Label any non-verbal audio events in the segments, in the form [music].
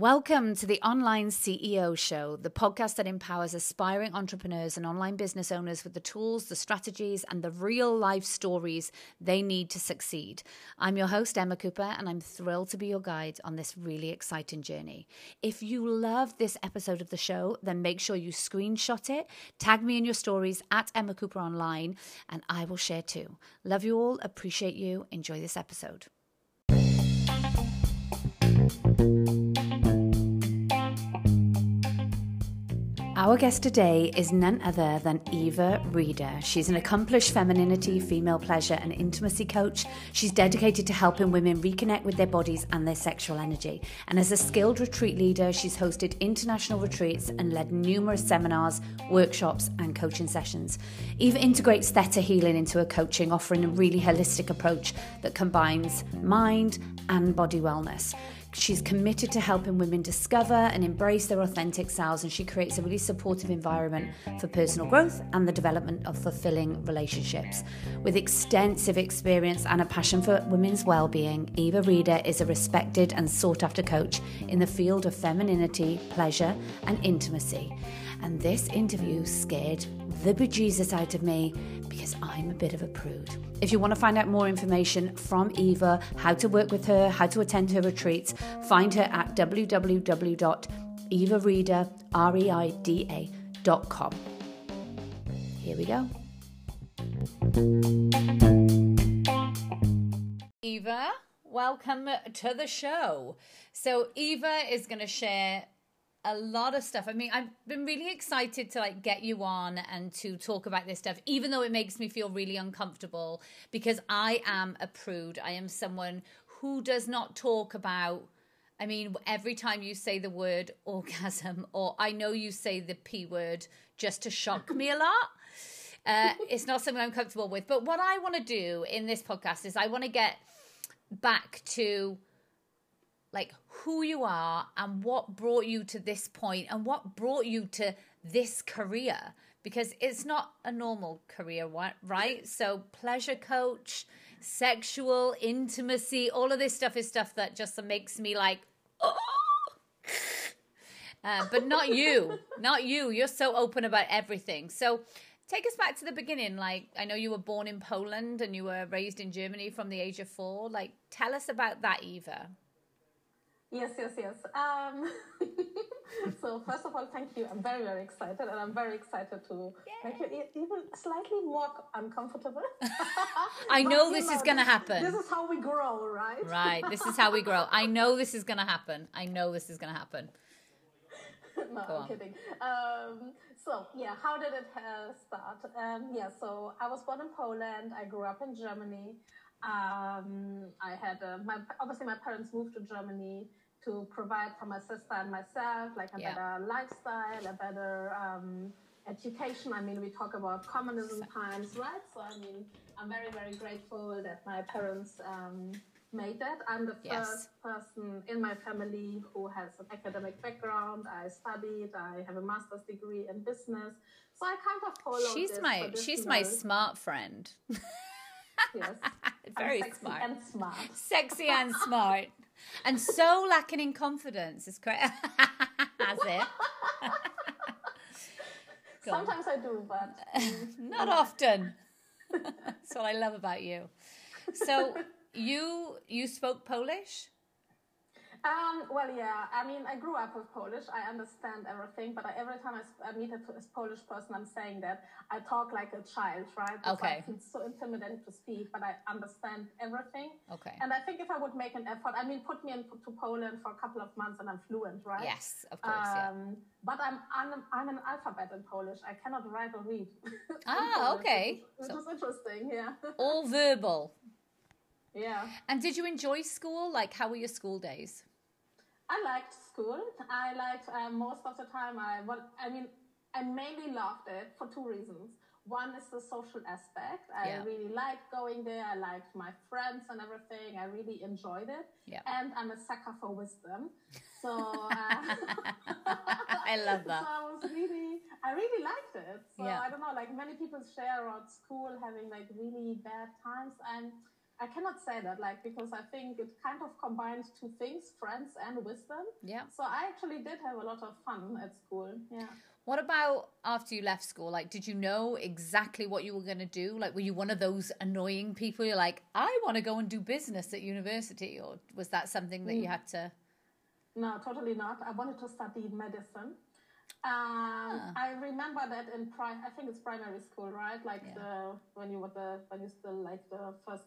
Welcome to the Online CEO Show, the podcast that empowers aspiring entrepreneurs and online business owners with the tools, the strategies, and the real life stories they need to succeed. I'm your host, Emma Cooper, and I'm thrilled to be your guide on this really exciting journey. If you love this episode of the show, then make sure you screenshot it, tag me in your stories at Emma Cooper Online, and I will share too. Love you all, appreciate you, enjoy this episode. Our guest today is none other than Eva Reida. She's an accomplished femininity, female pleasure, and intimacy coach. She's dedicated to helping women reconnect with their bodies and their sexual energy. And as a skilled retreat leader, she's hosted international retreats and led numerous seminars, workshops, and coaching sessions. Eva integrates theta healing into her coaching, offering a really holistic approach that combines mind and body wellness. She's committed to helping women discover and embrace their authentic selves, and she creates a really supportive environment for personal growth and the development of fulfilling relationships. With extensive experience and a passion for women's well-being, Eva Reida is a respected and sought-after coach in the field of femininity, pleasure, and intimacy. And this interview scared the bejesus out of me because I'm a bit of a prude. If you want to find out more information from Eva, how to work with her, how to attend her retreats, find her at www.evareida.com. Here we go. Eva, welcome to the show. So Eva is going to share a lot of stuff. I mean, I've been really excited to like get you on and to talk about this stuff, even though it makes me feel really uncomfortable because I am a prude. I am someone who does not talk about. I mean, every time you say the word [laughs] orgasm, or I know you say the P word just to shock me a lot. Uh, it's not something I'm comfortable with. But what I want to do in this podcast is I want to get back to like who you are and what brought you to this point and what brought you to this career. Because it's not a normal career right? So pleasure coach sexual intimacy all of this stuff is stuff that just makes me like oh! Uh, but not you [laughs] not you. You're so open about everything. So take us back to the beginning. Like i know you were born in poland and you were raised in germany from the age of four. Like tell us about that eva Yes, yes, yes. Um, [laughs] so first of all, thank you. I'm very, very excited, and I'm very excited to Yay. make you even slightly more uncomfortable. [laughs] I know this know, is going to happen. This is how we grow, right? Right. This is how we grow. I know this is going to happen. I know this is going to happen. [laughs] no, Go I'm on. kidding. Um, so yeah, how did it uh, start? Um, yeah, so I was born in Poland. I grew up in Germany. Um, I had uh, my obviously my parents moved to Germany to provide for my sister and myself like a yeah. better lifestyle, a better um, education. I mean, we talk about communism times, right? So I mean, I'm very very grateful that my parents um, made that. I'm the yes. first person in my family who has an academic background. I studied. I have a master's degree in business. So I kind of follow. She's my she's my smart friend. yes. [laughs] Very smart. And smart. Sexy and smart [laughs] and so lacking in confidence. It's correct. Has it? [laughs] Sometimes I do, but [laughs] not often. [laughs] That's what I love about you. So you you spoke Polish? Um, well, yeah. I mean, I grew up with Polish. I understand everything, but I, every time I, I meet a, a, Polish person, I'm saying that I talk like a child, right? Because okay. It's so intimidating to speak, but I understand everything. Okay. And I think if I would make an effort, I mean, put me into Poland for a couple of months and I'm fluent, right? Yes, of course. Um, yeah. But I'm, I'm I'm an alphabet in Polish. I cannot write or read. ah, [laughs] okay. Which, which so, is interesting. Yeah. All verbal. [laughs] Yeah. And did you enjoy school? Like, how were your school days? I liked school. I liked uh, most of the time. I well, I mean, I mainly loved it for two reasons. One is the social aspect. I yeah. really liked going there. I liked my friends and everything. I really enjoyed it. Yeah. And I'm a sucker for wisdom. So [laughs] uh, I love that. [laughs] So I was really, I really liked it. So yeah. I don't know, like many people share about school having like really bad times. And I cannot say that, like, because I think it kind of combines two things, friends and wisdom. Yeah. So I actually did have a lot of fun at school. Yeah. What about after you left school? Like, did you know exactly what you were going to do? Like, were you one of those annoying people? You're like, I want to go and do business at university, or was that something that you mm. had to? No, totally not. I wanted to study medicine. Um, ah. I remember that in pri- I think it's primary school, right? Like yeah. the when you were the when you still like the first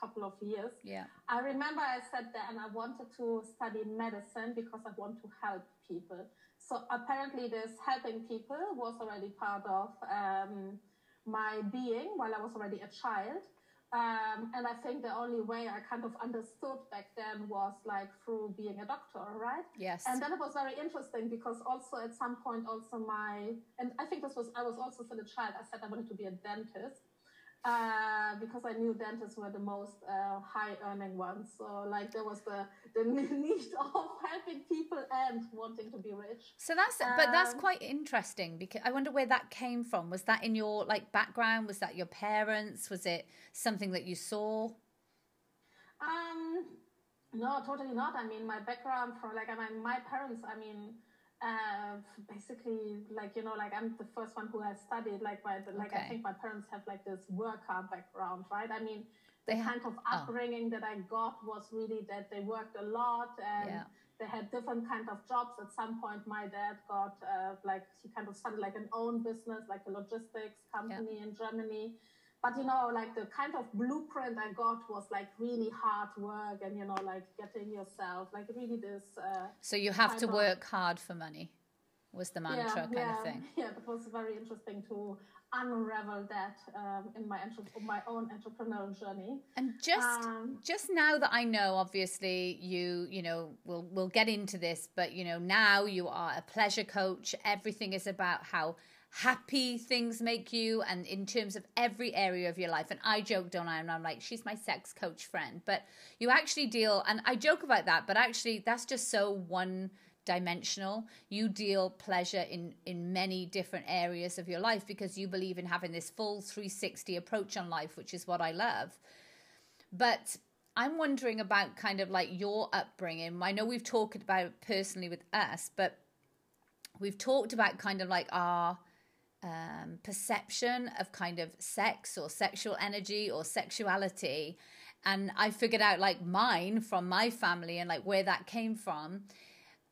couple of years. Yeah. I remember I said that, and I wanted to study medicine because I want to help people. So apparently, this helping people was already part of um, my being while I was already a child. Um, and I think the only way I kind of understood back then was like through being a doctor, right? Yes. And then it was very interesting because also at some point also my, and I think this was, I was also still a child, I said I wanted to be a dentist. Uh, because I knew dentists were the most uh, high earning ones. So like there was the, the [laughs] need of helping people and wanting to be rich. So that's um, but that's um, quite interesting because I wonder where that came from. Was that in your like background? Was that your parents? Was it something that you saw? Um, no, totally not. I mean, my background from like I mean, my parents. I mean uh, basically like you know like i'm the first one who has studied like my like okay. i think my parents have like this worker background right i mean the they kind of oh. upbringing oh. that i got was really that they worked a lot and yeah. they had different kind of jobs at some point my dad got uh, like he kind of started like an own business like a logistics company yeah. in germany but you know like the kind of blueprint i got was like really hard work and you know like getting yourself like really this uh, so you have to work hard for money was the mantra yeah, kind [laughs] yeah, of thing yeah it was very interesting to unravel that um, in my my own entrepreneurial journey. And just um, just now that I know, obviously you you know we'll we'll get into this, but you know now you are a pleasure coach. Everything is about how happy things make you and in terms of every area of your life. And i joke don't i? And i'm like she's my sex coach friend. But you actually deal and i joke about that but actually that's just so one dimensional. You deal pleasure in in many different areas of your life because you believe in having this full 360 approach on life which is what i love. But i'm wondering about kind of like your upbringing. I know we've talked about it personally with us but we've talked about kind of like our um, perception of kind of sex or sexual energy or sexuality. And I figured out like mine from my family and like where that came from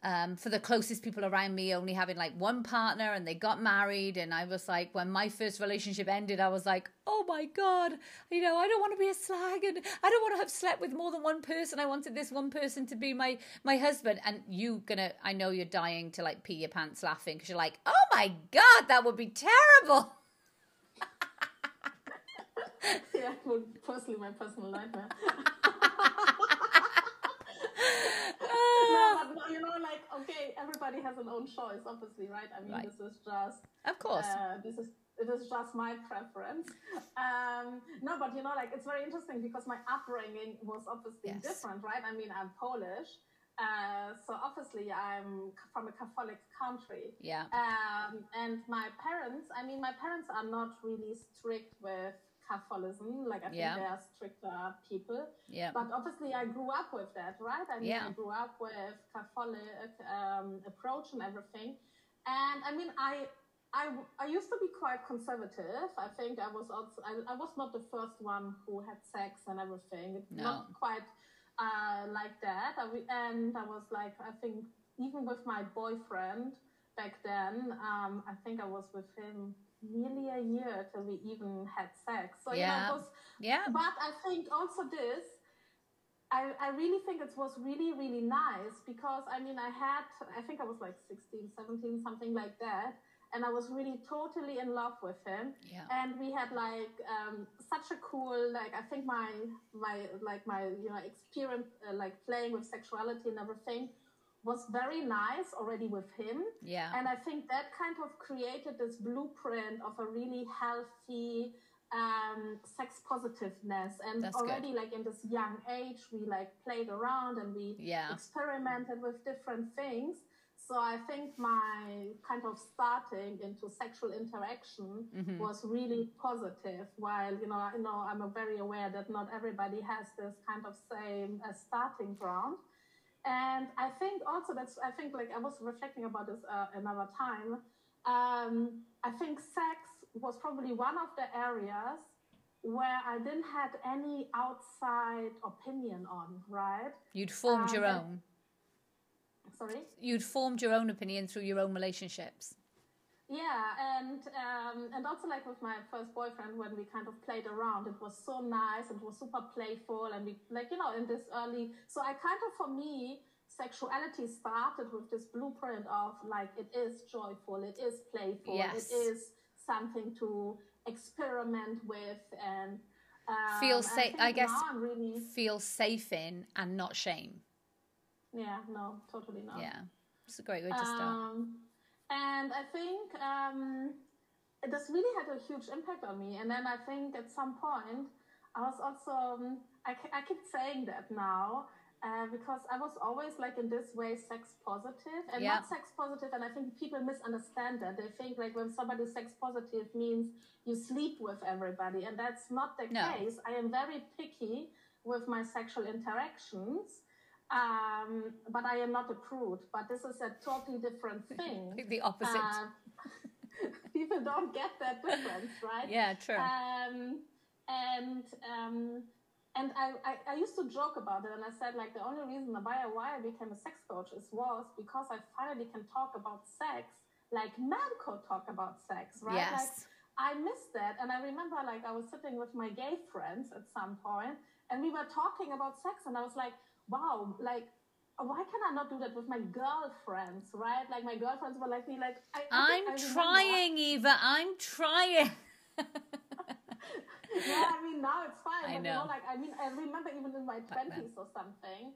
um, for the closest people around me only having like one partner and they got married and i was like when my first relationship ended i was like oh my god you know i don't want to be a slag and i don't want to have slept with more than one person. I wanted this one person to be my my husband. And you gonna i know you're dying to like pee your pants laughing because you're like oh my god that would be terrible. [laughs] Yeah well personally my personal nightmare [laughs] you know, like okay, everybody has an own choice, obviously, right? I mean, right. this is just of course. Uh, this is it is just my preference. Um, no, but you know, like it's very interesting because my upbringing was obviously yes. different, right? I mean, I'm Polish. Uh, so obviously I'm from a Catholic country. Yeah. Um, and my parents, I mean, my parents are not really strict with Catholicism. Like I think yeah. they are stricter people. Yeah. But obviously, I grew up with that, right? I mean, yeah. I grew up with Catholic um, approach and everything. And I mean, I. I, I used to be quite conservative. I think I was also I, I was not the first one who had sex and everything. It's no. not quite uh, like that. I, and I was like, I think even with my boyfriend back then, um, I think I was with him nearly a year till we even had sex. So yeah, you know, was, yeah. But I think also this, I, I really think it was really really nice because I mean I had I think I was like 16, 17, something like that. And I was really totally in love with him, yeah. and we had like um, such a cool like I think my my like my you know experience uh, like playing with sexuality and everything was very nice already with him. Yeah. And I think that kind of created this blueprint of a really healthy um, sex positiveness. And That's already good. like in this young age, we like played around and we yeah. experimented with different things. So I think my kind of starting into sexual interaction mm-hmm. was really positive. While you know, you know, I'm very aware that not everybody has this kind of same uh, starting ground. And I think also that's I think like I was reflecting about this uh, another time. Um, I think sex was probably one of the areas where I didn't have any outside opinion on, right? You'd formed um, your own. Sorry? You'd formed your own opinion through your own relationships. Yeah, and um, and also like with my first boyfriend when we kind of played around, it was so nice and it was super playful and we like you know in this early. So I kind of for me sexuality started with this blueprint of like it is joyful, it is playful, yes. it is something to experiment with and um, feel safe. I, I guess really... feel safe in and not shame. Yeah, no, totally not. Yeah, it's a great way to start. Um, and I think um, this really had a huge impact on me. And then I think at some point, I was also, um, I, I keep saying that now, uh, because I was always like in this way sex positive and yeah. not sex positive, and I think people misunderstand that. They think like when somebody sex positive means you sleep with everybody, and that's not the no. case. I am very picky with my sexual interactions. Um, but I am not a prude. But this is a totally different [laughs] thing. the opposite. Uh, [laughs] people don't get that difference, right? Yeah, true. Um, and um, and I, I, I, used to joke about it and I said like the only reason why, why I became a sex coach is was because I finally can talk about sex like men could talk about sex, right? Yes. Like I missed that. And I remember like I was sitting with my gay friends at some point and we were talking about sex and I was like, wow, like why can I not do that with my girlfriends, right? Like my girlfriends were like me, like I, am trying, Eva. I'm trying. [laughs] yeah, I mean now it's fine. I but, know. You know. Like I mean, I remember even in my twenties or something.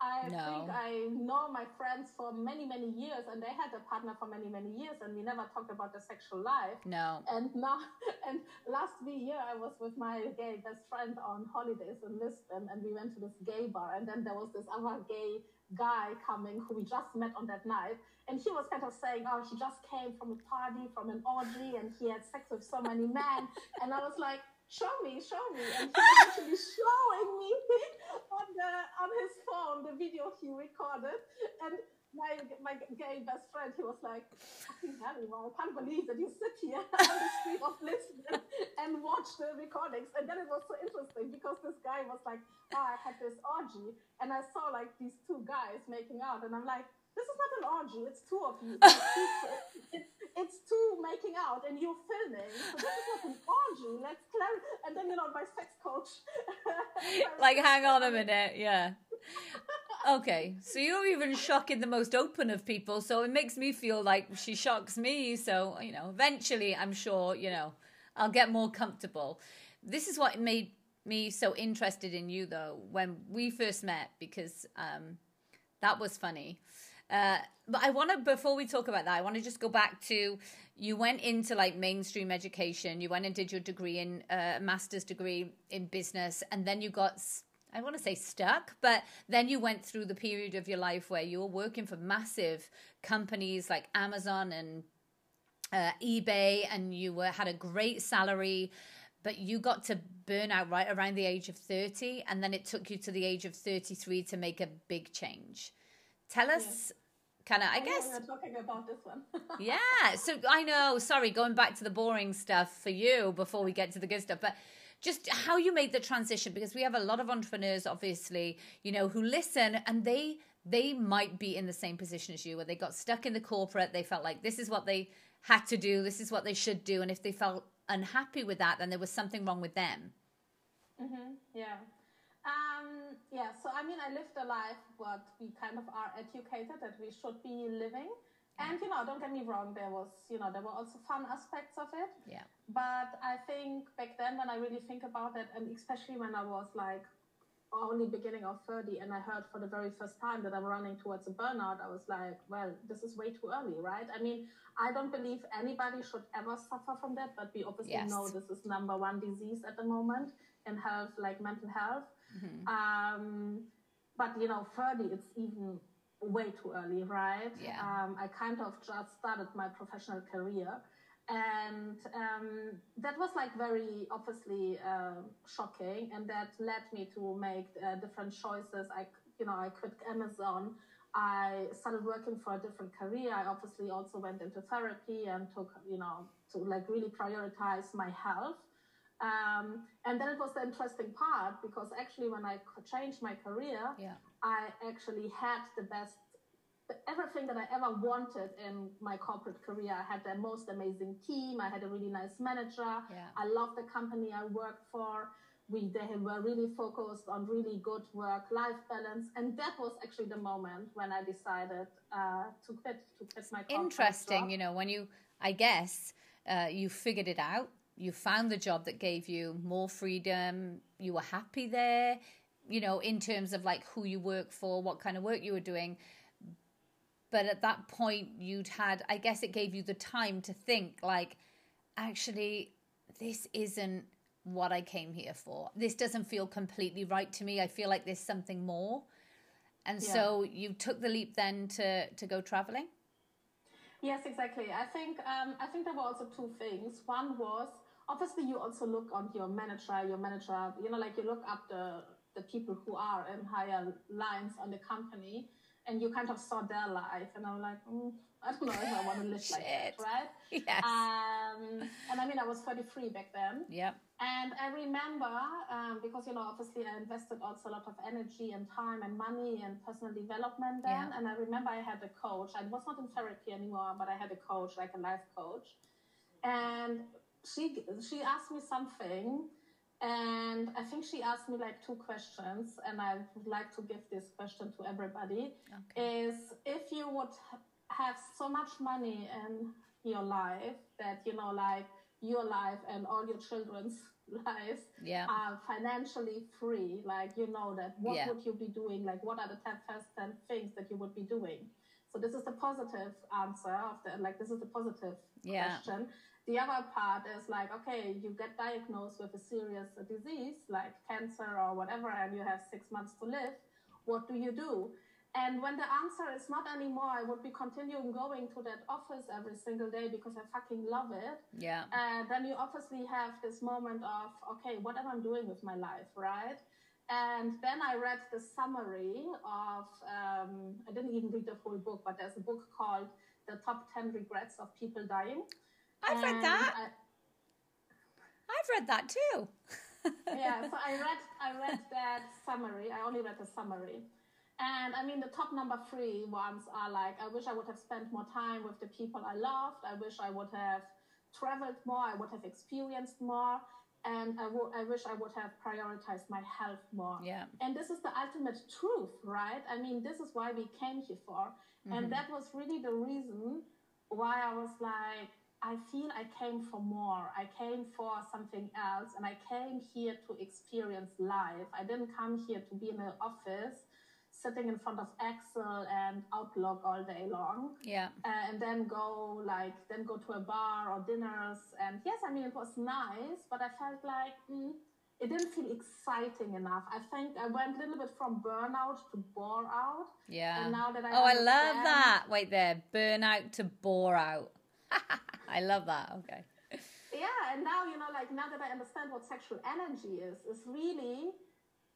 I no. think I know my friends for many, many years, and they had a partner for many, many years, and we never talked about the sexual life. No. And now, [laughs] and last year, I was with my gay best friend on holidays in Lisbon, and we went to this gay bar, and then there was this other gay guy coming who we just met on that night, and he was kind of saying, "Oh, he just came from a party, from an orgy, and he had sex with so many men," [laughs] and I was like show me, show me. And he was actually showing me [laughs] on the on his phone the video he recorded. And my my gay best friend, he was like, fucking hell, I can't believe that you sit here [laughs] on the street of Lisbon and watch the recordings. And then it was so interesting because this guy was like, oh, I had this orgy and I saw like these two guys making out and I'm like, this is not an orgy, it's two of you. It's, two making out and you're filming. So this is not an orgy. Let's clarify. And then, you know, my sex coach. [laughs] like, hang on a minute. Yeah. Okay. So you're even shocking the most open of people. So it makes me feel like she shocks me. So, you know, eventually I'm sure, you know, I'll get more comfortable. This is what made me so interested in you, though, when we first met, because um, that was funny. Uh, but I want to, before we talk about that, I want to just go back to you went into like mainstream education. You went and did your degree in uh, master's degree in business, and then you got. I want to say stuck, but then you went through the period of your life where you were working for massive companies like Amazon and uh, eBay, and you were had a great salary, but you got to burn out right around the age of 30, and then it took you to the age of 33 to make a big change. Tell us kind of, I, I guess. We're talking about this one. [laughs] yeah. So I know, sorry, going back to the boring stuff for you before we get to the good stuff, but just how you made the transition because we have a lot of entrepreneurs obviously you know who listen and they they might be in the same position as you where they got stuck in the corporate they felt like this is what they had to do this is what they should do and if they felt unhappy with that then there was something wrong with them mm-hmm. yeah um, yeah, so I mean, I lived a life what we kind of are educated that we should be living. And you know, don't get me wrong, there was you know there were also fun aspects of it. Yeah. But I think back then, when I really think about it, and especially when I was like only beginning of 30 and I heard for the very first time that I'm running towards a burnout, I was like, well, this is way too early, right? I mean, I don't believe anybody should ever suffer from that, but we obviously yes. know this is number one disease at the moment in health, like mental health. Mm-hmm. Um, but you know, 30, it's even way too early, right? Yeah. Um, I kind of just started my professional career. And um, that was like very obviously uh, shocking, and that led me to make uh, different choices. I, you know, I quit Amazon. I started working for a different career. I obviously also went into therapy and took, you know, to like really prioritize my health. Um, and then it was the interesting part because actually, when I changed my career, yeah. I actually had the best, everything that I ever wanted in my corporate career. I had the most amazing team. I had a really nice manager. Yeah. I loved the company I worked for. We they were really focused on really good work-life balance, and that was actually the moment when I decided uh, to quit to quit my. Interesting, job. you know, when you, I guess, uh, you figured it out. You found the job that gave you more freedom. You were happy there you know, in terms of like who you work for, what kind of work you were doing. But at that point, you'd had, I guess it gave you the time to think, like, actually, this isn't what I came here for. This doesn't feel completely right to me. I feel like there's something more. And yeah. so you took the leap then to, to go traveling? Yes, exactly. I think um, I think there were also two things. One was obviously you also look on your manager, your manager, you know, like you look up the the people who are in higher lines on the company and you kind of saw their life and i'm like mm, i don't know if i want to live like that [laughs] right? Yes. Um, and i mean i was 33 back then. Yep. And i remember um, because you know obviously i invested also a lot of energy and time and money and personal development then yeah. and i remember i had a coach. I was not in therapy anymore but i had a coach like a life coach. And she she asked me something and I think she asked me like two questions, and I would like to give this question to everybody: okay. is if you would have so much money in your life that you know, like your life and all your children's [laughs] lives yeah. are financially free, like you know that, what yeah. would you be doing? Like, what are the 10 first 10 things that you would be doing? So this is the positive answer of the like this is the positive yeah. question. The other part is like, okay, you get diagnosed with a serious disease like cancer or whatever, and you have six months to live. What do you do? And when the answer is not anymore, I would be continuing going to that office every single day because I fucking love it. Yeah. And then you obviously have this moment of, okay, what am I doing with my life, right? And then I read the summary of, um, I didn't even read the whole book, but there's a book called The Top 10 Regrets of People Dying. I've read that. I, I've read that too. [laughs] yeah, so I read [laughs] I read that summary. I only read the summary. And I mean, the top number three ones are like, I wish I would have spent more time with the people I loved. I wish I would have traveled more. I would have experienced more. And I, w- I wish I would have prioritized my health more. Yeah. And this is the ultimate truth, right? I mean, this is why we came here for. Mm-hmm. And that was really the reason why I was like, I feel I came for more. I came for something else and I came here to experience life. I didn't come here to be in an office sitting in front of Excel and Outlook all day long. Yeah. Uh, and then go like, then go to a bar or dinners. And yes, I mean, it was nice, but I felt like, mm, it didn't feel exciting enough. I think I went a little bit from burnout to bore out. Yeah. And now that I oh, I love that. Wait there, burnout to bore out. [laughs] I love that. Okay. Yeah, and now you know, like now that I understand what sexual energy is, is really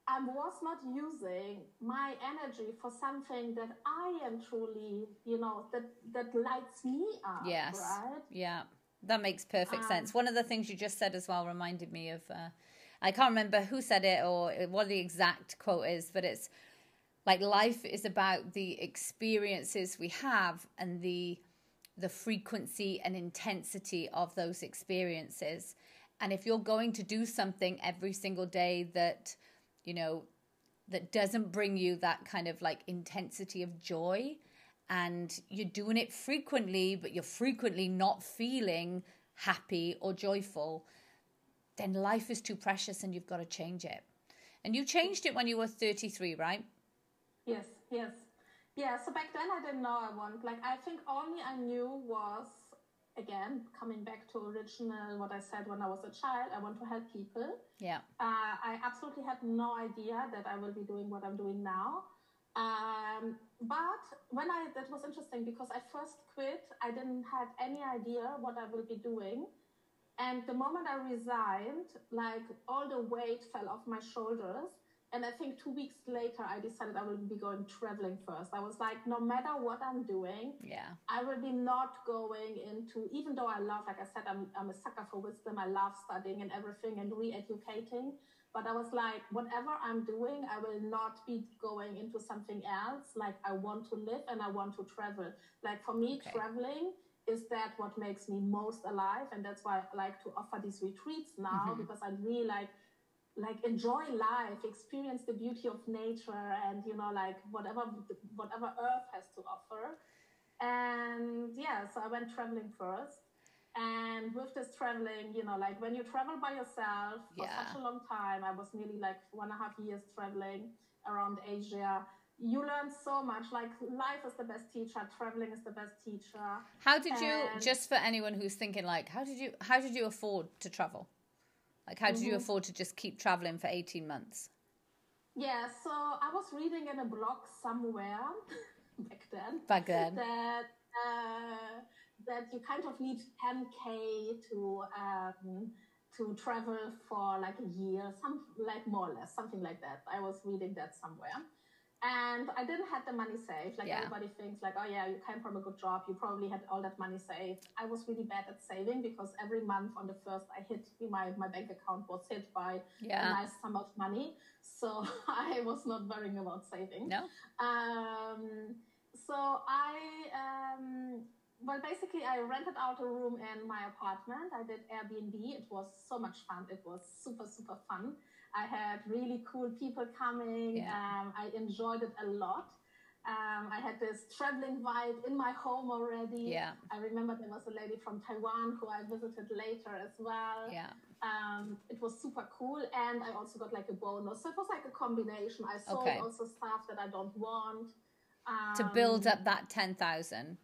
I was not using my energy for something that I am truly, you know, that that lights me up. Yes. Right. Yeah, that makes perfect um, sense. One of the things you just said as well reminded me of. Uh, I can't remember who said it or what the exact quote is, but it's like life is about the experiences we have and the the frequency and intensity of those experiences. And if you're going to do something every single day that, you know, that doesn't bring you that kind of like intensity of joy, and you're doing it frequently, but you're frequently not feeling happy or joyful, then life is too precious and you've got to change it. And you changed it when you were 33, right? Yes, yes. Yeah, so back then I didn't know I want. Like, I think only I knew was, again, coming back to original, what I said when I was a child, I want to help people. Yeah. Uh, I absolutely had no idea that I will be doing what I'm doing now. Um, but when I, that was interesting because I first quit, I didn't have any idea what I will be doing. And the moment I resigned, like all the weight fell off my shoulders. And I think two weeks later, I decided I will be going traveling first. I was like, no matter what I'm doing, yeah, I will be not going into, even though I love, like I said, I'm, I'm a sucker for wisdom. I love studying and everything and re-educating. But I was like, whatever I'm doing, I will not be going into something else. Like I want to live and I want to travel. Like for me, okay. traveling is that what makes me most alive. And that's why I like to offer these retreats now mm-hmm. because I really like like enjoy life experience the beauty of nature and you know like whatever whatever earth has to offer. And yeah so i went traveling first. And with this traveling you know like when you travel by yourself for yeah. such a long time i was nearly like one and a half years traveling around asia. You learn so much like life is the best teacher traveling is the best teacher. How did and you just for anyone who's thinking like how did you how did you afford to travel like, how did mm-hmm. you afford to just keep traveling for 18 months? Yeah, so I was reading in a blog somewhere [laughs] back then. Back then. That, uh, that you kind of need 10K to, um, to travel for like a year, some like more or less, something like that. I was reading that somewhere and I didn't have the money saved. Like yeah. everybody thinks, like, oh yeah, you came from a good job, you probably had all that money saved. I was really bad at saving because every month on the first, I hit my my bank account was hit by yeah. a nice sum of money. So [laughs] I was not worrying about saving. No. Um, so I. Um, well, basically, I rented out a room in my apartment. I did Airbnb. It was so much fun. It was super, super fun. I had really cool people coming. Yeah. Um, I enjoyed it a lot. Um, I had this traveling vibe in my home already. Yeah. I remember there was a lady from Taiwan who I visited later as well. Yeah. Um, it was super cool, and I also got like a bonus. So it was like a combination. I sold okay. also stuff that I don't want. Um, to build up that ten thousand.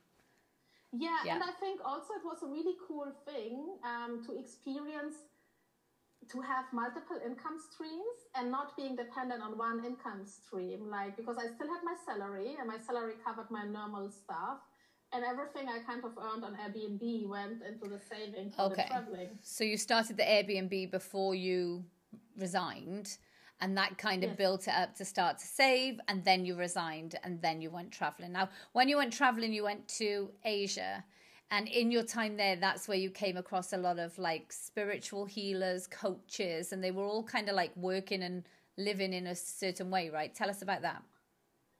Yeah, yeah, and I think also it was a really cool thing um, to experience to have multiple income streams and not being dependent on one income stream like because i still had my salary and my salary covered my normal stuff and everything i kind of earned on airbnb went into the saving for okay. the traveling so you started the airbnb before you resigned and that kind of yes. built it up to start to save and then you resigned and then you went traveling now when you went traveling you went to asia and in your time there that's where you came across a lot of like spiritual healers coaches and they were all kind of like working and living in a certain way right? Tell us about that.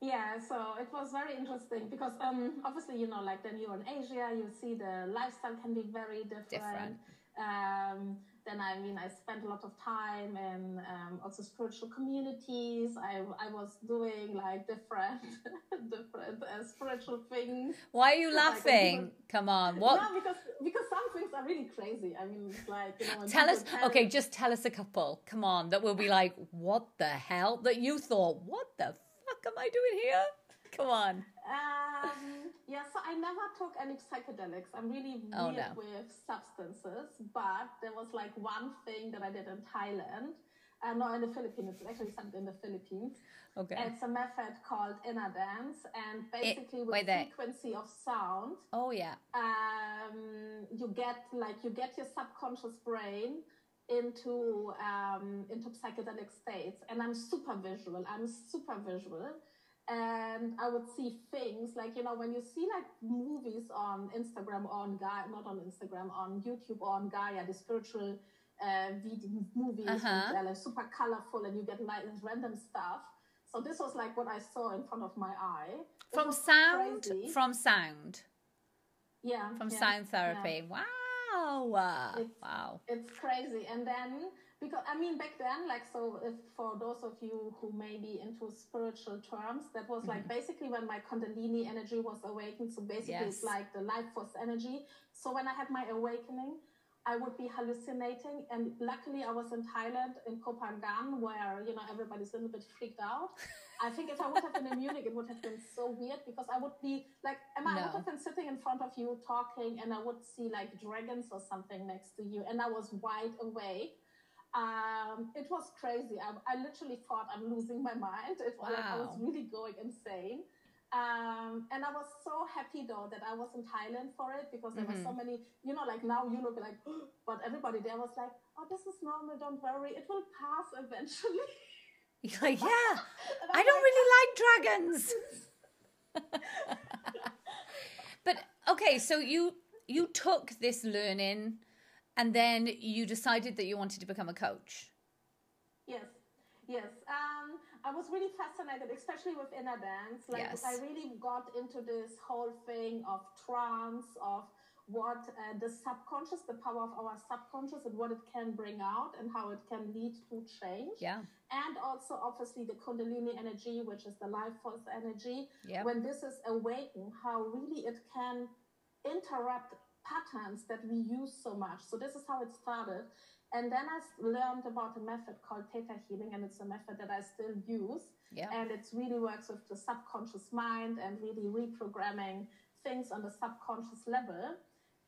Yeah so it was very interesting because um obviously you know like then you're in asia you see the lifestyle can be very different, different. um then I mean, I spent a lot of time in um, also spiritual communities. I, I was doing like different, [laughs] different uh, spiritual things. Why are you laughing? Like, Come on, what? No, because because some things are really crazy. I mean, it's like you know. Tell us, tell okay, just tell us a couple. Come on, that will be like, what the hell? That you thought, what the fuck am I doing here? Come on. Um, yeah, so I never took any psychedelics. I'm really weird oh, no. with substances, but there was like one thing that I did in Thailand. Uh, no, in the Philippines. It's actually something in the Philippines. Okay. It's a method called inner dance, and basically it, with frequency of sound. Oh yeah. Um, you get like you get your subconscious brain into um, into psychedelic states, and I'm super visual. I'm super visual and I would see things like you know when you see like movies on Instagram or on Gaia, not on Instagram, on YouTube or on Gaia, the spiritual uh, video movies, uh-huh. they're like super colorful and you get like random stuff. So this was like what I saw in front of my eye. It from sound, crazy. from sound. Yeah. From yeah, sound therapy. Yeah. Wow. It's, wow. It's crazy. And then because I mean back then, like so, if for those of you who may be into spiritual terms, that was like mm-hmm. basically when my Kundalini energy was awakened. So basically, yes. it's like the life force energy. So when I had my awakening, I would be hallucinating, and luckily I was in Thailand in Koh Phangan, where you know everybody's a little bit freaked out. [laughs] I think if I would have been in Munich, it would have been so weird because I would be like, Emma, no. I would have been sitting in front of you talking, and I would see like dragons or something next to you, and I was wide awake Um, it was crazy. I, I, literally thought I'm losing my mind. It, wow. like, I was really going insane. Um, and I was so happy though that I was in Thailand for it because there mm-hmm. were so many, you know, like now you look like, [gasps] but everybody there was like, oh, this is normal, don't worry, it will pass eventually. [laughs] You're like, yeah, [laughs] I don't really like dragons. [laughs] but okay, so you you took this learning and then you decided that you wanted to become a coach. Yes, yes. Um, I was really fascinated, especially with inner dance. Like yes. I really got into this whole thing of trance, of what uh, the subconscious, the power of our subconscious, and what it can bring out, and how it can lead to change. Yeah. And also, obviously, the Kundalini energy, which is the life force energy. Yeah. When this is awakened, how really it can interrupt patterns that we use so much. So this is how it started. And then I learned about a method called Theta Healing, and it's a method that I still use. Yeah. And it really works with the subconscious mind and really reprogramming things on the subconscious level.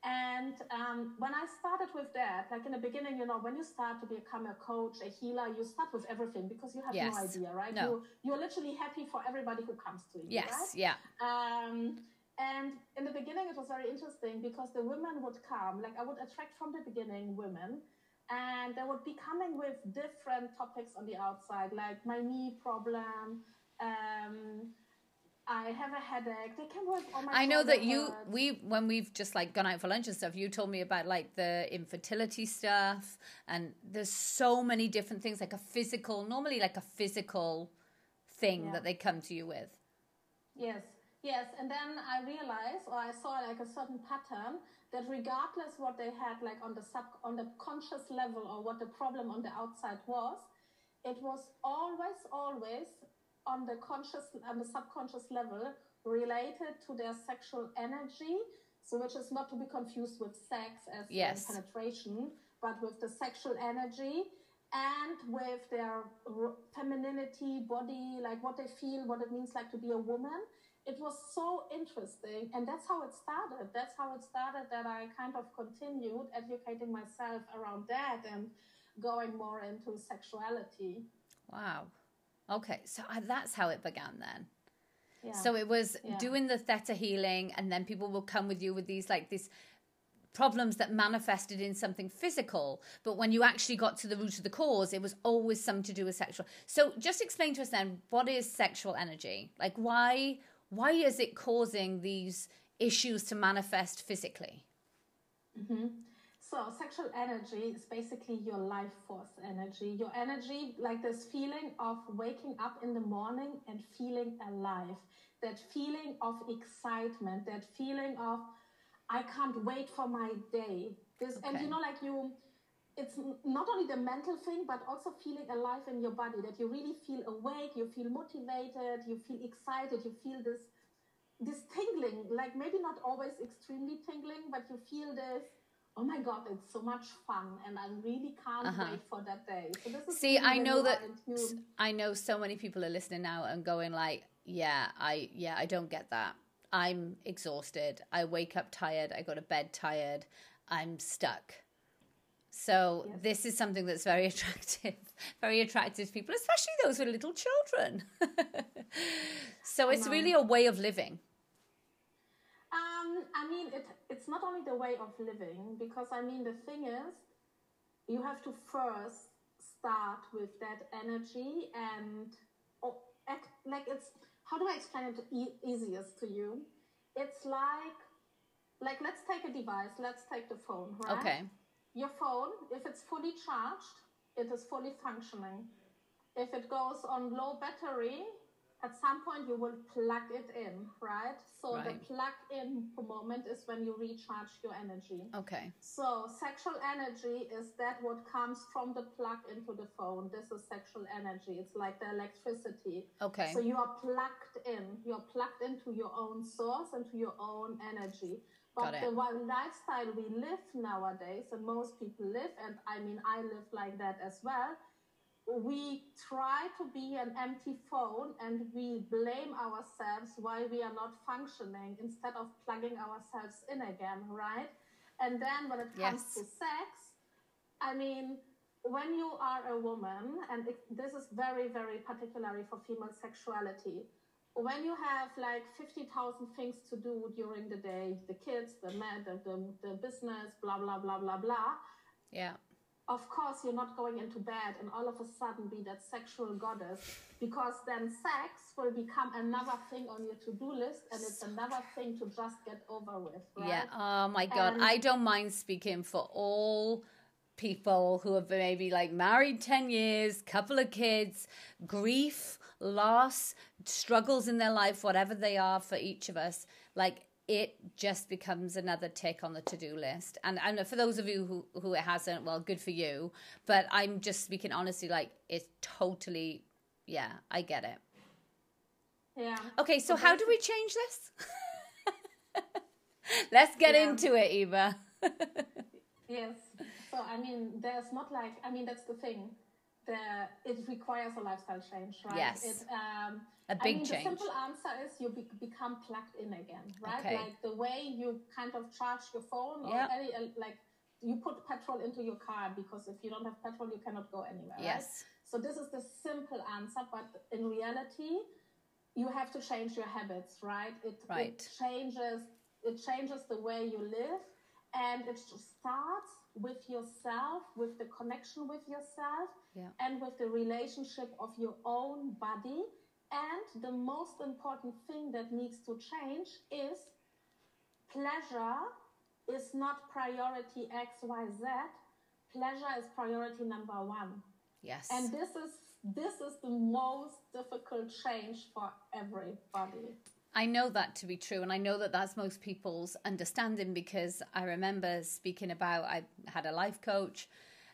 And um, when I started with that, like in the beginning, you know, when you start to become a coach, a healer, you start with everything because you have yes. no idea, right? No. You, you're literally happy for everybody who comes to you. Yes, right? yeah. Um, and in the beginning, it was very interesting because the women would come, like I would attract from the beginning women, and they would be coming with different topics on the outside, like my knee problem. Um, I have a headache. They can work on my. I know that you we when we've just like gone out for lunch and stuff. You told me about like the infertility stuff, and there's so many different things, like a physical, normally like a physical thing yeah. that they come to you with. Yes, yes, and then I realized, or I saw like a certain pattern that regardless what they had like on the sub on the conscious level or what the problem on the outside was, it was always always on the conscious and the subconscious level related to their sexual energy. So, which is not to be confused with sex as yes. penetration, but with the sexual energy and with their femininity, body, like what they feel, what it means like to be a woman. It was so interesting. And that's how it started. That's how it started that I kind of continued educating myself around that and going more into sexuality. Wow. Okay, so uh, that's how it began then. Yeah. So it was yeah. doing the theta healing, and then people will come with you with these like these problems that manifested in something physical. But when you actually got to the root of the cause, it was always something to do with sexual. So just explain to us then what is sexual energy? Like why why is it causing these issues to manifest physically? Mm-hmm. So, sexual energy is basically your life force energy. Your energy, like this feeling of waking up in the morning and feeling alive, that feeling of excitement, that feeling of, I can't wait for my day. This, okay. and you know, like you, it's not only the mental thing, but also feeling alive in your body, that you really feel awake, you feel motivated, you feel excited, you feel this, this tingling, like maybe not always extremely tingling, but you feel this, oh my god it's so much fun and i really can't uh-huh. wait for that day. So this is see i know that i know so many people are listening now and going like yeah i yeah i don't get that. I'm exhausted. I wake up tired. I go to bed tired. I'm stuck. So yes. this is something that's very [laughs] attractive very attractive to people especially those with little children. [laughs] So it's really a way of living um, I mean, it, it's not only the way of living, because I mean, the thing is, you have to first start with that energy and oh, act, like it's, how do I explain it e- easiest to you? It's like, like let's take a device, let's take the phone, right? Okay. Your phone, if it's fully charged, it is fully functioning. If it goes on low battery, at some point you will plug it in, right? So right. the plug in moment is when you recharge your energy. Okay. So sexual energy is that what comes from the plug into the phone. This is sexual energy. It's like the electricity. Okay. So you are plugged in. You're plugged into your own source, into your own energy. But the lifestyle we live nowadays, and most people live, and I mean, I live like that as well we try to be an empty phone and we blame ourselves why we are not functioning instead of plugging ourselves in again, right? And then when it comes yes. to sex, I mean, when you are a woman, and it, this is very, very particularly for female sexuality, when you have like 50,000 things to do during the day, the kids, the man, the, the, the business, blah, blah, blah, blah, blah. Yeah. Of course, you're not going into bed and all of a sudden be that sexual goddess because then sex will become another thing on your to do list and it's another thing to just get over with. Right? Yeah. Oh my God. And I don't mind speaking for all people who have maybe like married 10 years, couple of kids, grief, loss, struggles in their life, whatever they are for each of us, like it just becomes another tick on the to-do list. And and for those of you who who it hasn't, well, good for you. But I'm just speaking honestly, like it's totally, yeah, I get it. Yeah. Okay, so how do we change this? [laughs] Let's get yeah. into it, Eva. [laughs] yes. So I mean, there's not like I mean that's the thing. The it requires a lifestyle change, right? Yes. It, um, a big I mean, change. The simple answer is you be- become plugged in again, right? Okay. Like the way you kind of charge your phone, or any, uh, like you put petrol into your car because if you don't have petrol, you cannot go anywhere. Yes. Right? So this is the simple answer, but in reality, you have to change your habits, right? It, right. it changes. It changes the way you live, and it starts with yourself, with the connection with yourself, yeah. and with the relationship of your own body. And the most important thing that needs to change is pleasure is not priority X, Y, Z. Pleasure is priority number one. Yes. And this is this is the most difficult change for everybody. I know that to be true, and I know that that's most people's understanding because I remember speaking about I had a life coach,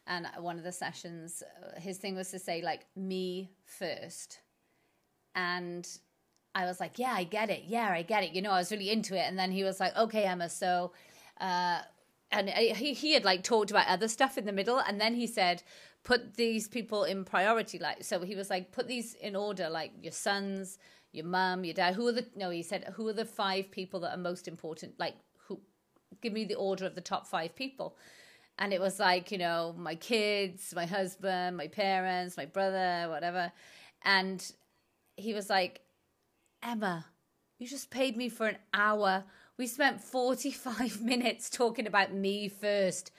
and one of the sessions, uh, his thing was to say like me first, and I was like, yeah, I get it, yeah, I get it. You know, I was really into it, and then he was like, okay, Emma, so. Uh, and he, he had like talked about other stuff in the middle and then he said put these people in priority like so he was like put these in order like your sons your mum, your dad. Who are the no? He said, who are the five people that are most important? Like, who? Give me the order of the top five people. And it was like, you know, my kids, my husband, my parents, my brother, whatever. And he was like, Emma, you just paid me for an hour. We spent 45 [laughs] minutes talking about me first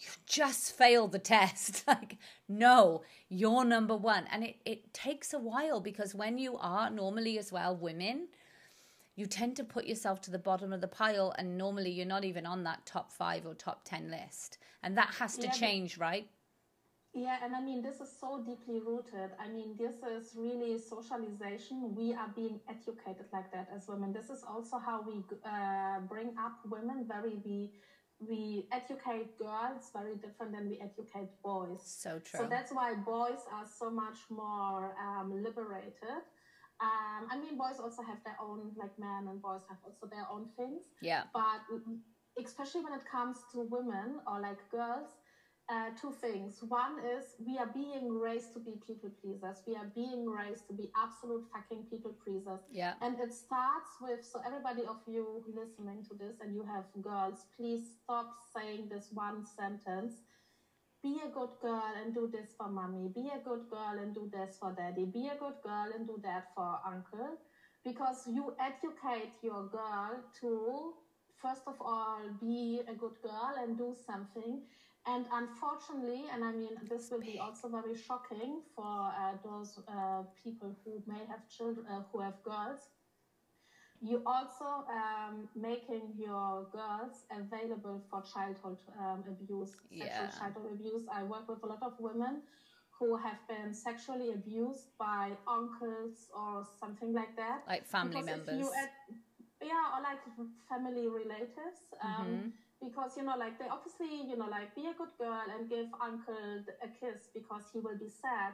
you just failed the test. [laughs] like, no, you're number one. And it, it takes a while because when you are normally as well women, you tend to put yourself to the bottom of the pile and normally you're not even on that top five or top 10 list. And that has to yeah, change, right? Yeah, and I mean, this is so deeply rooted. I mean, this is really socialization. We are being educated like that as women. This is also how we uh, bring up women very, we we educate girls very different than we educate boys. So true. So that's why boys are so much more um, liberated. Um, I mean, boys also have their own, like men and boys have also their own things. Yeah. But especially when it comes to women or like girls, uh, two things. One is we are being raised to be people pleasers. We are being raised to be absolute fucking people pleasers. Yeah. And it starts with so everybody of you listening to this and you have girls, please stop saying this one sentence. Be a good girl and do this for mommy. Be a good girl and do this for daddy. Be a good girl and do that for uncle. Because you educate your girl to, first of all, be a good girl and do something and unfortunately, and I mean, this will be also very shocking for uh, those uh, people who may have children, uh, who have girls. You also um, making your girls available for childhood um, abuse, yeah. sexual childhood abuse. I work with a lot of women who have been sexually abused by uncles or something like that, like family because members. yeah, or like family relatives. Um, mm-hmm because you know like they obviously you know like be a good girl and give uncle a kiss because he will be sad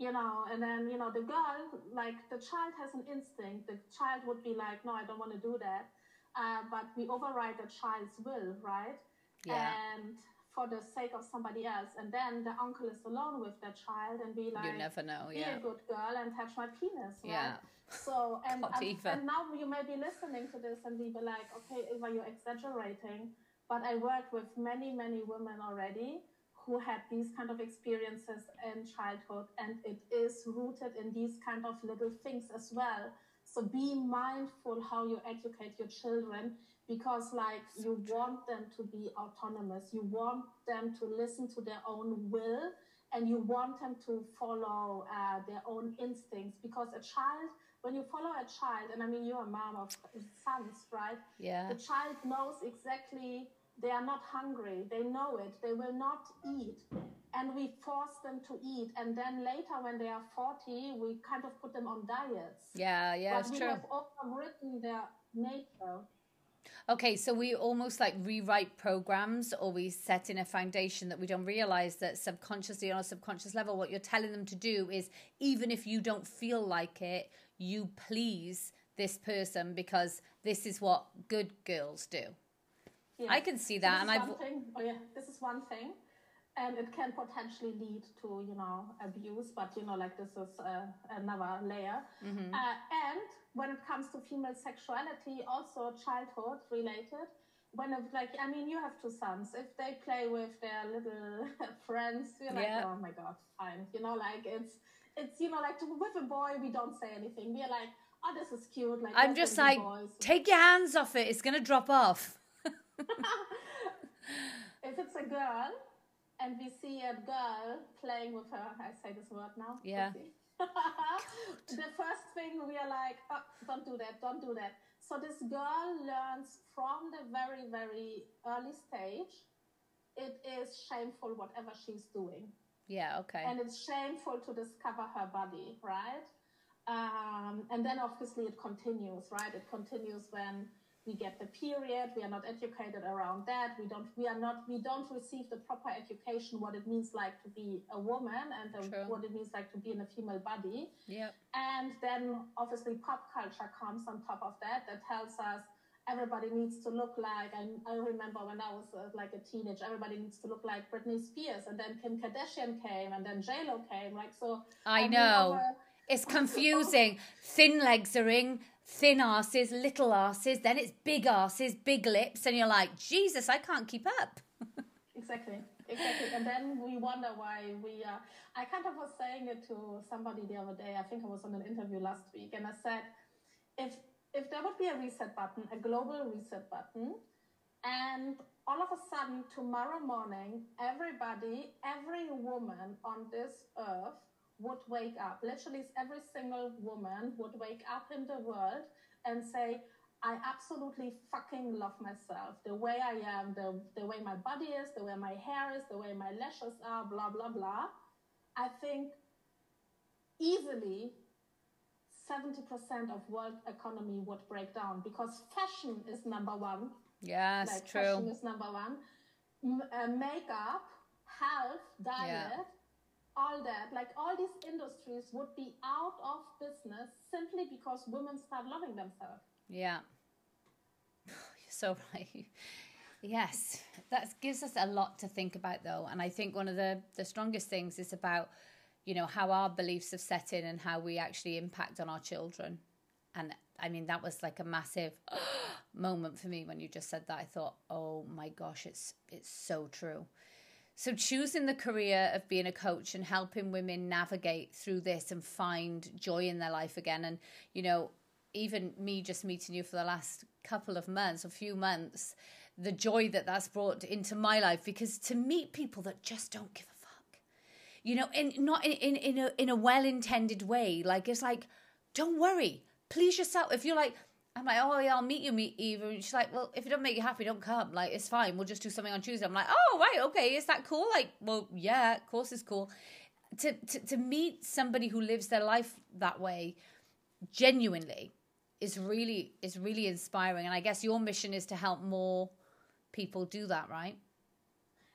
you know and then you know the girl like the child has an instinct. The child would be like no i don't want to do that. Uh, but we override the child's will right? Yeah. and for the sake of somebody else. And then the uncle is alone with the child and be like you never know yeah be a good girl and touch my penis right? yeah. So and, [laughs] and, and now you may be listening to this and be like okay eva you're exaggerating but I worked with many, many women already who had these kind of experiences in childhood and it is rooted in these kind of little things as well. So be mindful how you educate your children because like you want them to be autonomous. You want them to listen to their own will and you want them to follow uh, their own instincts. Because a child when you follow a child and i mean you're a mom of sons right? Yeah. The child knows exactly they are not hungry. They know it. They will not eat. And we force them to eat. And then later, when they are 40, we kind of put them on diets. Yeah, yeah, but it's we true. have overwritten their nature. Okay, so we almost like rewrite programs or we set in a foundation that we don't realize that subconsciously on a subconscious level, what you're telling them to do is even if you don't feel like it, you please this person because this is what good girls do. I can see that, so and I've. Thing, oh yeah, this is one thing, and it can potentially lead to you know abuse, but you know like this is uh, another layer. Mm-hmm. Uh, and when it comes to female sexuality, also childhood related. When it, like I mean, you have two sons. If they play with their little [laughs] friends, you're like, yeah. oh my god, fine. You know, like it's it's you know like to, with a boy, we don't say anything. We're like, oh, this is cute. Like I'm just like, boys. take your hands off it. It's gonna drop off. [laughs] if it's a girl and we see a girl playing with her, I say this word now. Yeah. [laughs] the first thing we are like, oh, don't do that, don't do that. So this girl learns from the very, very early stage, it is shameful whatever she's doing. Yeah, okay. And it's shameful to discover her body, right? Um, and then obviously it continues, right? It continues when we get the period we are not educated around that we don't we are not we don't receive the proper education what it means like to be a woman and the, what it means like to be in a female body. Yep. and then obviously pop culture comes on top of that that tells us everybody needs to look like I, I remember when I was uh, like a teenager everybody needs to look like Britney Spears and then Kim Kardashian came and then J-Lo came like so I, I know. mean, it's confusing. Thin legs are in thin asses, little asses, then it's big asses, big lips, and you're like, Jesus, I can't keep up. [laughs] exactly, exactly. And then we wonder why we. Uh, I kind of was saying it to somebody the other day. I think I was on an interview last week, and I said, if if there would be a reset button, a global reset button, and all of a sudden tomorrow morning, everybody, every woman on this earth would wake up, literally every single woman would wake up in the world and say, I absolutely fucking love myself. The way I am, the, the way my body is, the way my hair is, the way my lashes are, blah, blah, blah. I think easily 70% of world economy would break down because fashion is number one. Yes, like true. Fashion is number one. M- uh, makeup, health, diet. Yeah all that, like all these industries would be out of business simply because women start loving themselves. Yeah. [laughs] You're so right. Yes, that gives us a lot to think about, though. And I think one of the, the strongest things is about, you know, how our beliefs have set in and how we actually impact on our children. And I mean, that was like a massive [gasps] moment for me when you just said that. I thought, oh my gosh, it's it's so true. So, choosing the career of being a coach and helping women navigate through this and find joy in their life again. And, you know, even me just meeting you for the last couple of months, a few months, the joy that that's brought into my life because to meet people that just don't give a fuck, you know, and not in, in, in a, in a well intended way. Like, it's like, don't worry, please yourself. If you're like, I'm like, oh yeah, I'll meet you, meet Eva. And she's like, well, if it don't make you happy, don't come. Like, it's fine. We'll just do something on Tuesday. I'm like, oh right, okay, is that cool? Like, well, yeah, of course it's cool. To to to meet somebody who lives their life that way, genuinely, is really is really inspiring. And I guess your mission is to help more people do that, right?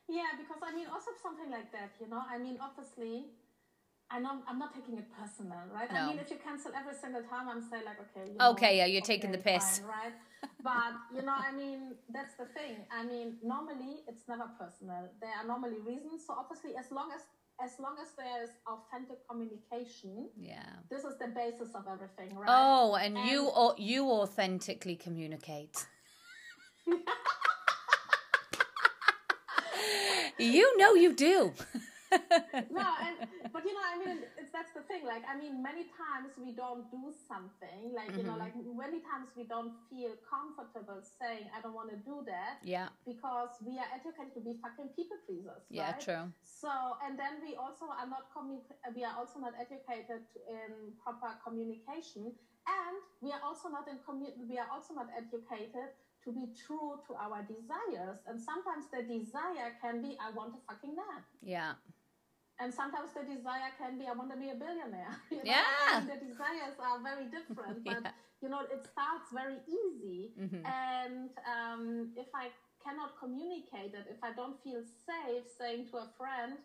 Yeah, because I mean, also something like that, you know. I mean, obviously, I know I'm not taking it personal, right? No. I mean, if you cancel every single time, I'm saying like, okay. You know, okay, yeah, you're okay, taking the piss, fine, right? but you know, I mean, that's the thing. I mean, normally it's never personal. There are normally reasons. So obviously, as long as as long as there is authentic communication, yeah, this is the basis of everything, right? Oh, and, and you you authentically communicate. [laughs] you know you do. No, [laughs] and, but you know, I mean, it's that's the thing. Like, I mean, many times we don't do something. Like, mm-hmm. you know, mm-hmm. like many times we don't feel comfortable saying, "I don't want to do that." Yeah. Because we are educated to be fucking people pleasers. Yeah, right? true. So, and then we also are not commu- We are also not educated in proper communication, and we are also not in commu- We are also not educated to be true to our desires. And sometimes the desire can be, I want a fucking man. Yeah. And sometimes the desire can be, I want to be a billionaire. [laughs] You know? Yeah. the desires are very different, [laughs] but yeah. you know, it starts very easy. Mm-hmm. And um, if I cannot communicate it, if I don't feel safe saying to a friend,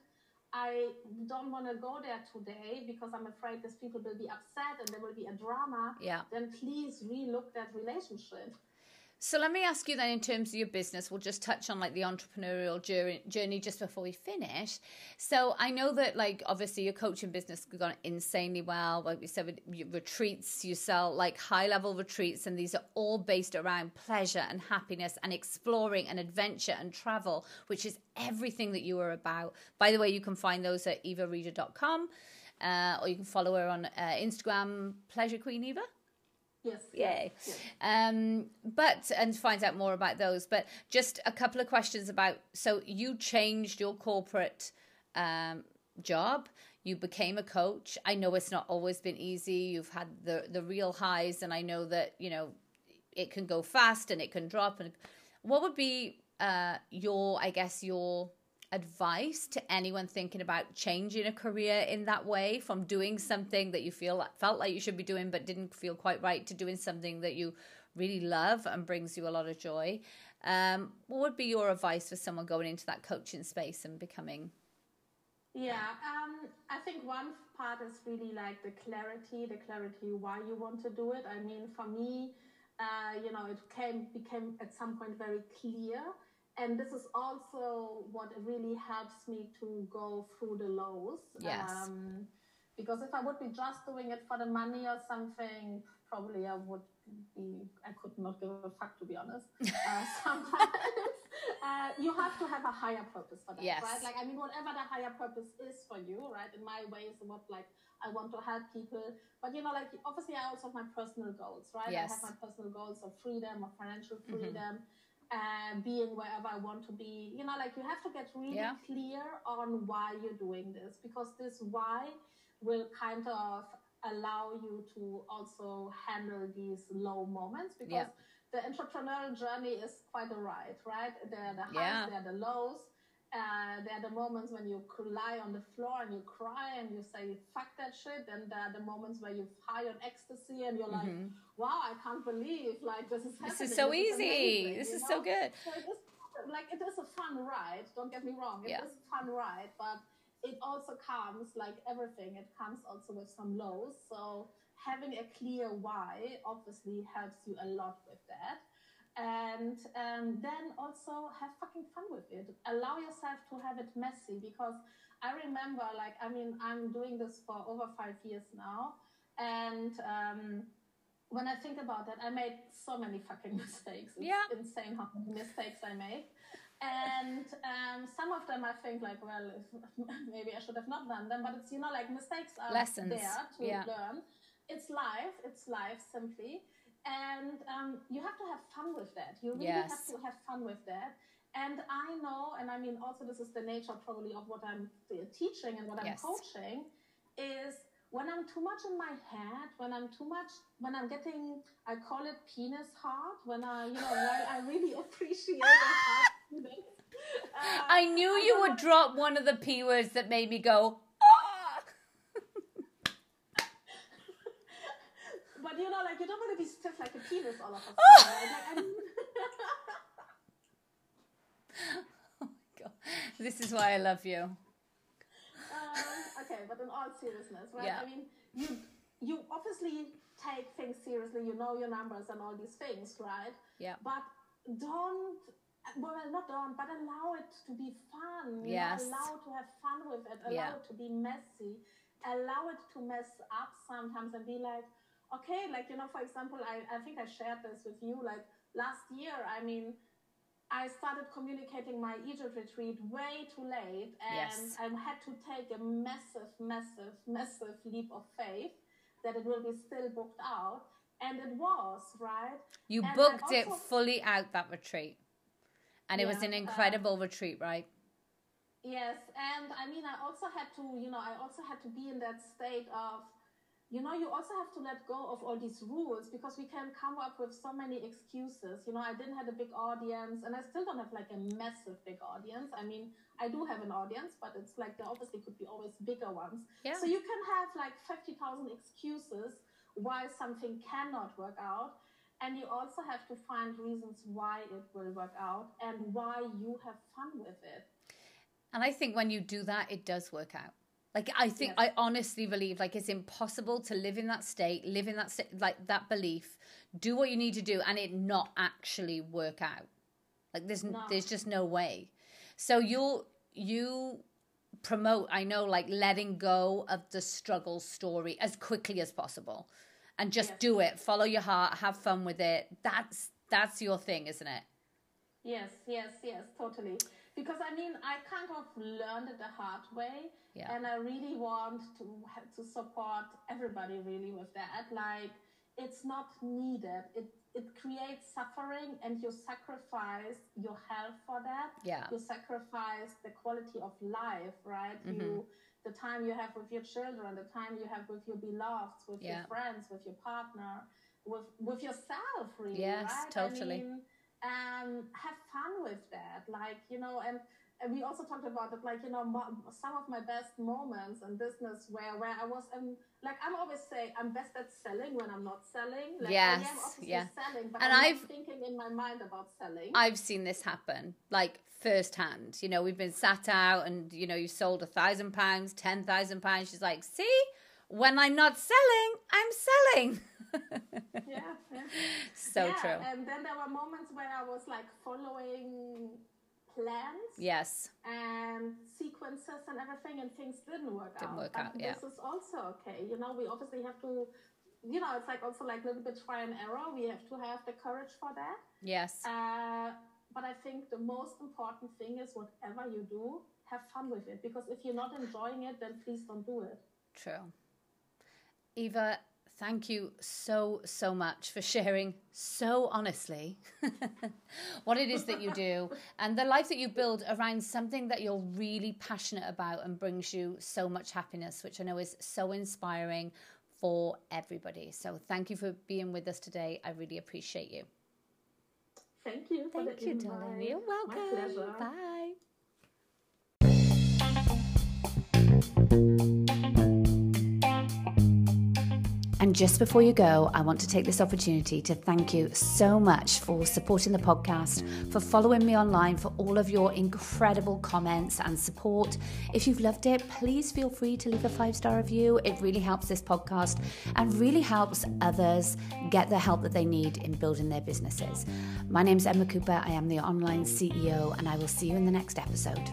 I don't want to go there today because I'm afraid these people will be upset and there will be a drama. Yeah. Then please relook that relationship. So let me ask you then, in terms of your business, we'll just touch on like the entrepreneurial journey just before we finish. So I know that like obviously your coaching business has gone insanely well. Like we said, retreats you sell like high level retreats, and these are all based around pleasure and happiness and exploring and adventure and travel, which is everything that you are about. By the way, you can find those at evareida.com. Uh, or you can follow her on uh, Instagram, Pleasure Queen Eva. Yes. Yay. Yes. Um, but, and find out more about those. But just a couple of questions about so you changed your corporate um, job. You became a coach. I know it's not always been easy. You've had the the real highs, and I know that you know it can go fast and it can drop. And what would be uh, your, I guess, your advice to anyone thinking about changing a career in that way from doing something that you feel like, felt like you should be doing but didn't feel quite right to doing something that you really love and brings you a lot of joy. Um, what would be your advice for someone going into that coaching space and becoming? Yeah um, i think one part is really like the clarity the clarity why you want to do it. I mean for me uh, you know it came became at some point very clear and this is also what really helps me to go through the lows. Yes. Um, because if I would be just doing it for the money or something, probably I would be, I could not give a fuck to be honest. [laughs] Uh, sometimes uh, you have to have a higher purpose for that, yes. right? Like, I mean, whatever the higher purpose is for you, right? In my way, is what like I want to help people. But you know, like obviously, I also have my personal goals, right? Yes. I have my personal goals of freedom, of financial mm-hmm. freedom. Mm-hmm and being wherever I want to be. You know, like you have to get really yeah. clear on why you're doing this because this why will kind of allow you to also handle these low moments because yeah. the entrepreneurial journey is quite a ride, right? There are the highs, yeah. there are the lows. Uh, there are the moments when you lie on the floor and you cry and you say fuck that shit and there are the moments where you high on ecstasy and you're like mm-hmm. wow i can't believe like this is happening. this is so this easy is this is know? so good so it is, like it is a fun ride don't get me wrong it yeah. is a fun ride but it also comes like everything it comes also with some lows so having a clear why obviously helps you a lot with that and um, then also have fucking fun with it. Allow yourself to have it messy because I remember, like, I mean, I'm doing this for over five years now, and um, when I think about that, I made so many fucking [laughs] mistakes. It's yeah. insane how many mistakes I made. And um, some of them I think like, well, [laughs] maybe I should have not done them, but it's, you know, like mistakes are Lessons. there to yeah. learn. It's life, it's life simply and um, you have to have fun with that. You really yes. have to have fun with that. And I know, and I mean, also this is the nature probably of what I'm teaching and what I'm coaching, is when I'm too much in my head, when I'm too much, when I'm getting, I call it penis hard, when I, you know, while I really [laughs] appreciate hard [laughs] uh, I knew you would drop one of the P words that made me go, but you know, like you don't want to be stiff like a penis all of a [laughs] sudden. right? like, I mean... [laughs] oh my god, this is why I love you. Um, okay, but in all seriousness, right? Yeah. I mean, you you obviously take things seriously. You know your numbers and all these things, right? Yeah. But don't well, not don't, but allow it to be fun. You yes. Know, allow to have fun with it. Allow yeah. it to be messy. Allow it to mess up sometimes and be like, okay, like, you know, for example, I, I think I shared this with you, like last year, I mean, I started communicating my Egypt retreat way too late, and yes. I had to take a massive, massive, massive leap of faith that it will be still booked out, and it was right. You and booked it fully out that retreat, and it yeah, was an incredible uh, retreat, right? Yes, and I mean, I also had to, you know, I also had to be in that state of you know, you also have to let go of all these rules because we can come up with so many excuses. You know, I didn't have a big audience and I still don't have like a massive big audience. I mean, I do have an audience, but it's like there obviously could be always bigger ones. Yeah. So you can have like 50,000 excuses why something cannot work out. And you also have to find reasons why it will work out and why you have fun with it. And I think when you do that, it does work out. Like I think I honestly believe like it's impossible to live in that state, live in that state, like that belief, do what you need to do, and it not actually work out. Like there's no. there's just no way. So you you promote I know like letting go of the struggle story as quickly as possible, and just do it. Follow your heart, have fun with it. That's that's your thing, isn't it? Yes, yes, yes, totally because I mean I kind of learned it the hard way, yeah. and I really want to to support everybody really with that. Like it's not needed. It it creates suffering, and you sacrifice your health for that. Yeah, you sacrifice the quality of life, right? Mm-hmm. You the time you have with your children, the time you have with your beloveds, with yeah. your friends, with your partner, with with yourself, really. Yes, right? totally. I mean, and have fun with that. Like, you know, and, and we also talked about it, like, you know, mo- some of my best moments in business where, where I was, um, like, I'm always say I'm best at selling when I'm not selling. Like, yes, yeah. selling, but and I'm I've, thinking in my mind about selling. I've seen this happen, like, firsthand. You know, we've been sat out and, you know, you sold a thousand pounds, ten thousand pounds. She's like, see, when I'm not selling, I'm selling. yeah, yeah. [laughs] So yeah, true. And then there were moments where I was like following plans. Yes. And sequences and everything, and things didn't work didn't out. Work out. Yeah. This is also okay. You know, we obviously have to. You know, it's like also like a little bit try and error. We have to have the courage for that. Yes. Uh, but I think the most important thing is whatever you do, have fun with it. Because if you're not enjoying it, then please don't do it. True. Eva, Thank you so, so much for sharing so honestly [laughs] what it is that you do [laughs] and the life that you build around something that you're really passionate about and brings you so much happiness, which I know is so inspiring for everybody. So thank you for being with us today. I really appreciate you. Thank you. Thank you, darling. You're welcome. Bye. And just before you go, I want to take this opportunity to thank you so much for supporting the podcast, for following me online, for all of your incredible comments and support. If you've loved it, please feel free to leave a five star review. It really helps this podcast and really helps others get the help that they need in building their businesses. My name is Emma Cooper. I am the online CEO, and I will see you in the next episode.